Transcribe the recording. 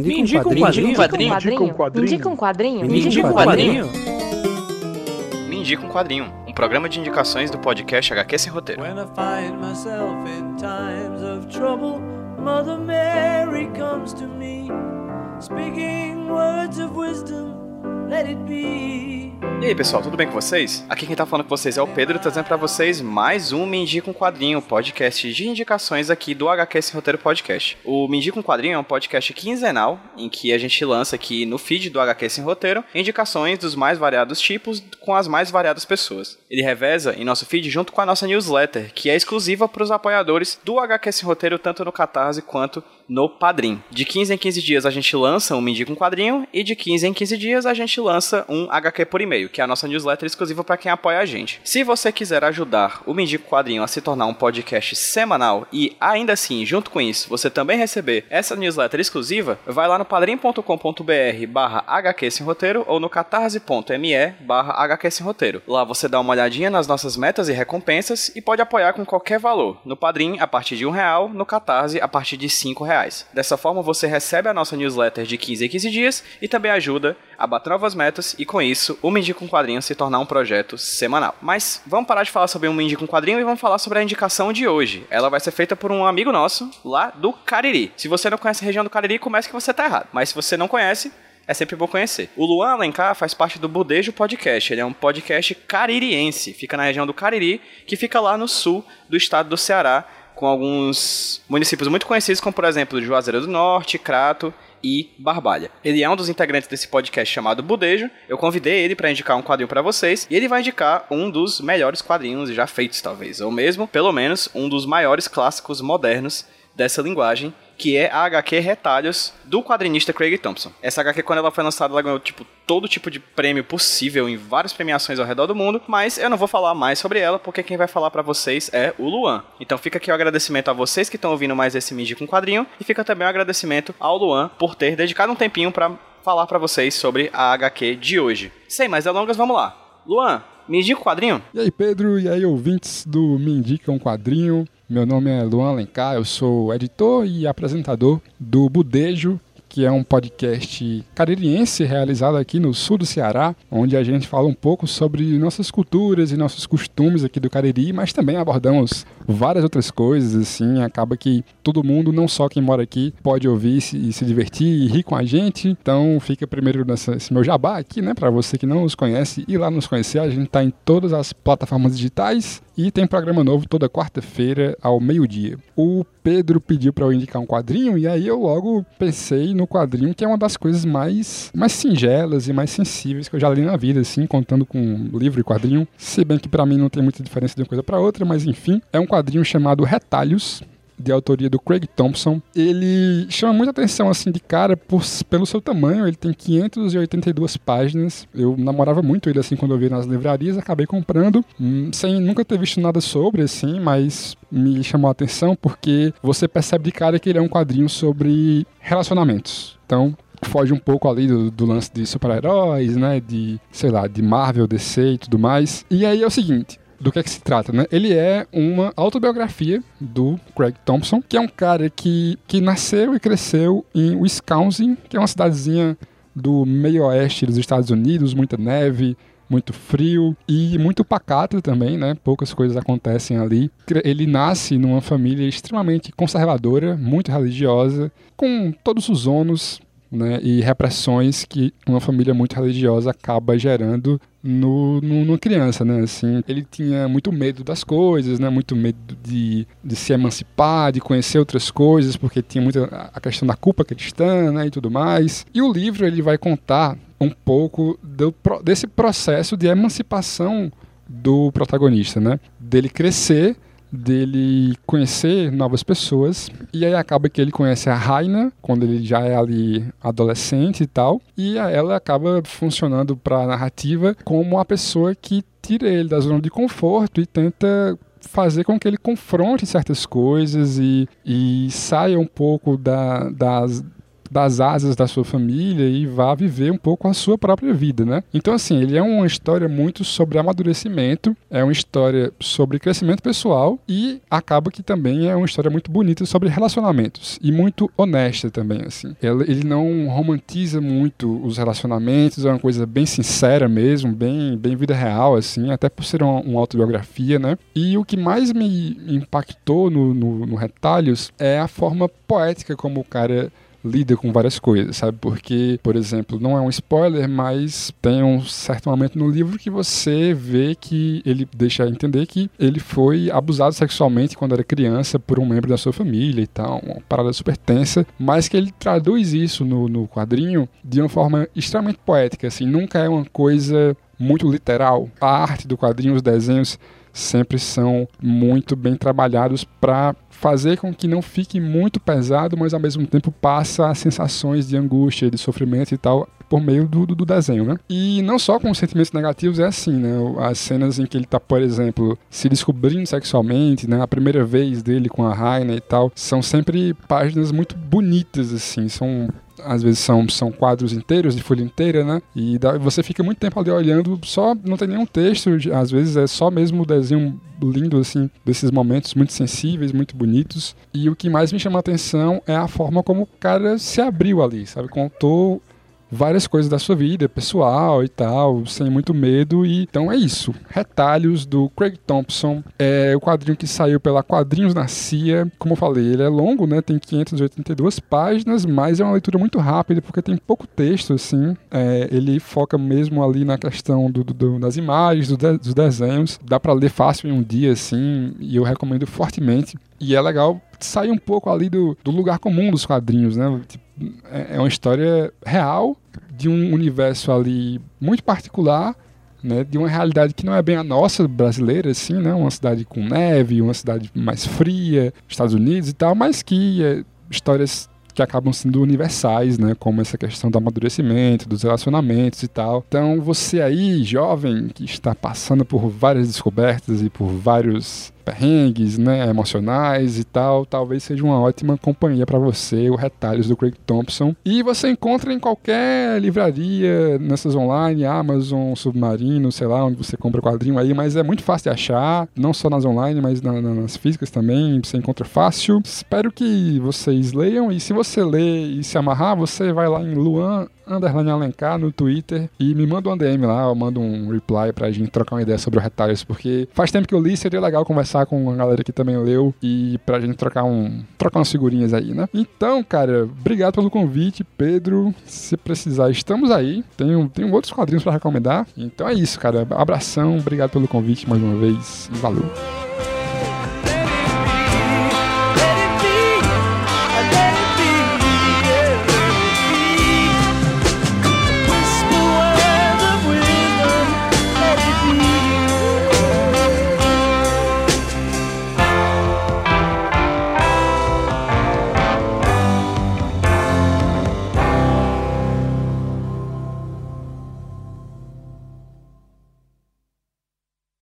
Me indica um quadrinho. Me indica um quadrinho. Me indica um quadrinho. Me indica um quadrinho. Me indica um quadrinho. Um programa de indicações do podcast HQ Sem Roteiro. When I find myself in times of trouble, Mother Mary comes to me, speaking words of wisdom. E aí pessoal, tudo bem com vocês? Aqui quem tá falando com vocês é o Pedro, trazendo pra vocês mais um Me um Quadrinho, podcast de indicações aqui do HQ Sem Roteiro Podcast. O Me um Quadrinho é um podcast quinzenal, em que a gente lança aqui no feed do HQ Sem Roteiro indicações dos mais variados tipos com as mais variadas pessoas. Ele reveza em nosso feed junto com a nossa newsletter, que é exclusiva para os apoiadores do HQ Sem Roteiro, tanto no Catarse quanto no Padrim. De 15 em 15 dias a gente lança um Me Indica um Quadrinho e de 15 em 15 dias a gente lança um HQ por e-mail, que é a nossa newsletter exclusiva para quem apoia a gente. Se você quiser ajudar o Me Indica um Quadrinho a se tornar um podcast semanal e ainda assim, junto com isso, você também receber essa newsletter exclusiva, vai lá no padrim.com.br barra HQ Sem Roteiro ou no catarse.me barra HQ Sem Roteiro. Lá você dá uma olhadinha nas nossas metas e recompensas e pode apoiar com qualquer valor. No Padrim, a partir de um real, no Catarse, a partir de cinco reais. Dessa forma, você recebe a nossa newsletter de 15 em 15 dias e também ajuda a bater novas metas e, com isso, o Me um Quadrinho se tornar um projeto semanal. Mas vamos parar de falar sobre o Me um Quadrinho e vamos falar sobre a indicação de hoje. Ela vai ser feita por um amigo nosso lá do Cariri. Se você não conhece a região do Cariri, comece que você tá errado. Mas se você não conhece, é sempre bom conhecer. O Luan Alencar faz parte do Budejo Podcast. Ele é um podcast caririense. Fica na região do Cariri, que fica lá no sul do estado do Ceará, com alguns municípios muito conhecidos, como por exemplo Juazeiro do Norte, Crato e Barbalha. Ele é um dos integrantes desse podcast chamado Budejo. Eu convidei ele para indicar um quadrinho para vocês e ele vai indicar um dos melhores quadrinhos já feitos, talvez, ou mesmo, pelo menos, um dos maiores clássicos modernos dessa linguagem, que é a HQ Retalhos do quadrinista Craig Thompson. Essa HQ, quando ela foi lançada, ela ganhou tipo, todo tipo de prêmio possível em várias premiações ao redor do mundo, mas eu não vou falar mais sobre ela, porque quem vai falar para vocês é o Luan. Então fica aqui o agradecimento a vocês que estão ouvindo mais esse mídia com quadrinho, e fica também o agradecimento ao Luan por ter dedicado um tempinho para falar para vocês sobre a HQ de hoje. Sem mais delongas, vamos lá. Luan, me indica o quadrinho? E aí, Pedro, e aí, ouvintes do Me Indica um Quadrinho. Meu nome é Luan Alencar, eu sou editor e apresentador do Budejo, que é um podcast caririense realizado aqui no sul do Ceará, onde a gente fala um pouco sobre nossas culturas e nossos costumes aqui do Cariri, mas também abordamos várias outras coisas, assim, acaba que todo mundo, não só quem mora aqui, pode ouvir e se divertir e rir com a gente. Então fica primeiro nessa, esse meu jabá aqui, né, para você que não nos conhece e lá nos conhecer, a gente tá em todas as plataformas digitais e tem programa novo toda quarta-feira ao meio-dia. O Pedro pediu para eu indicar um quadrinho e aí eu logo pensei no quadrinho que é uma das coisas mais mais singelas e mais sensíveis que eu já li na vida, assim, contando com livro e quadrinho. Se bem que para mim não tem muita diferença de uma coisa para outra, mas enfim, é um quadrinho chamado Retalhos, de autoria do Craig Thompson. Ele chama muita atenção assim de cara por, pelo seu tamanho, ele tem 582 páginas. Eu namorava muito ele assim quando eu vi nas livrarias, acabei comprando, hum, sem nunca ter visto nada sobre assim, mas me chamou a atenção porque você percebe de cara que ele é um quadrinho sobre relacionamentos. Então, foge um pouco ali do, do lance de super-heróis, né, de, sei lá, de Marvel, DC e tudo mais. E aí é o seguinte, do que é que se trata, né? Ele é uma autobiografia do Craig Thompson, que é um cara que, que nasceu e cresceu em Wisconsin, que é uma cidadezinha do meio oeste dos Estados Unidos, muita neve, muito frio e muito pacato também, né? Poucas coisas acontecem ali. Ele nasce numa família extremamente conservadora, muito religiosa, com todos os ônus né, e repressões que uma família muito religiosa acaba gerando no, no, numa criança, né? Assim, ele tinha muito medo das coisas, né? Muito medo de, de se emancipar, de conhecer outras coisas, porque tinha muita a questão da culpa cristã, né? E tudo mais. E o livro ele vai contar um pouco do, desse processo de emancipação do protagonista, né? Dele crescer dele conhecer novas pessoas. E aí acaba que ele conhece a Raina, quando ele já é ali adolescente e tal. E ela acaba funcionando para a narrativa como a pessoa que tira ele da zona de conforto e tenta fazer com que ele confronte certas coisas e, e saia um pouco da, das, das asas da sua família e vá viver um pouco a sua própria vida, né? Então, assim, ele é uma história muito sobre amadurecimento, é uma história sobre crescimento pessoal e acaba que também é uma história muito bonita sobre relacionamentos e muito honesta também, assim. Ele não romantiza muito os relacionamentos, é uma coisa bem sincera mesmo, bem, bem vida real, assim, até por ser uma, uma autobiografia, né? E o que mais me impactou no, no, no Retalhos é a forma poética como o cara lida com várias coisas, sabe? Porque, por exemplo, não é um spoiler, mas tem um certo momento no livro que você vê que ele deixa entender que ele foi abusado sexualmente quando era criança por um membro da sua família e tal, uma parada super tensa, mas que ele traduz isso no, no quadrinho de uma forma extremamente poética, assim, nunca é uma coisa muito literal. A arte do quadrinho, os desenhos sempre são muito bem trabalhados para fazer com que não fique muito pesado, mas ao mesmo tempo passa sensações de angústia, de sofrimento e tal por meio do, do, do, desenho, né? E não só com sentimentos negativos é assim, né? As cenas em que ele tá, por exemplo, se descobrindo sexualmente, né? A primeira vez dele com a Raina e tal, são sempre páginas muito bonitas, assim, são às vezes são, são quadros inteiros, de folha inteira, né? E dá, você fica muito tempo ali olhando, só não tem nenhum texto, às vezes é só mesmo o desenho lindo, assim, desses momentos muito sensíveis, muito bonitos. E o que mais me chama a atenção é a forma como o cara se abriu ali, sabe? Contou várias coisas da sua vida, pessoal e tal, sem muito medo. E então é isso. Retalhos do Craig Thompson. É o quadrinho que saiu pela Quadrinhos na CIA. Como eu falei, ele é longo, né? Tem 582 páginas, mas é uma leitura muito rápida porque tem pouco texto, assim. É, ele foca mesmo ali na questão do, do das imagens, do de, dos desenhos. Dá para ler fácil em um dia, assim, e eu recomendo fortemente. E é legal sair um pouco ali do, do lugar comum dos quadrinhos, né? Tipo, é, é uma história real de um universo ali muito particular, né, de uma realidade que não é bem a nossa brasileira, assim, né, uma cidade com neve, uma cidade mais fria, Estados Unidos e tal, mas que é, histórias que acabam sendo universais, né? Como essa questão do amadurecimento, dos relacionamentos e tal. Então, você aí, jovem, que está passando por várias descobertas e por vários perrengues, né, emocionais e tal, talvez seja uma ótima companhia para você, o Retalhos do Craig Thompson. E você encontra em qualquer livraria, nessas online, Amazon, Submarino, sei lá, onde você compra quadrinho aí, mas é muito fácil de achar, não só nas online, mas na, na, nas físicas também, você encontra fácil. Espero que vocês leiam e se você ler e se amarrar, você vai lá em Luan underline Alencar no Twitter e me manda um DM lá, eu mando um reply pra gente trocar uma ideia sobre o Retalhos, porque faz tempo que eu li, seria legal conversar com a galera que também leu e pra gente trocar um trocar umas figurinhas aí, né? Então, cara, obrigado pelo convite, Pedro. Se precisar, estamos aí. Tenho, tenho outros quadrinhos para recomendar. Então é isso, cara. Abração, obrigado pelo convite mais uma vez e valeu.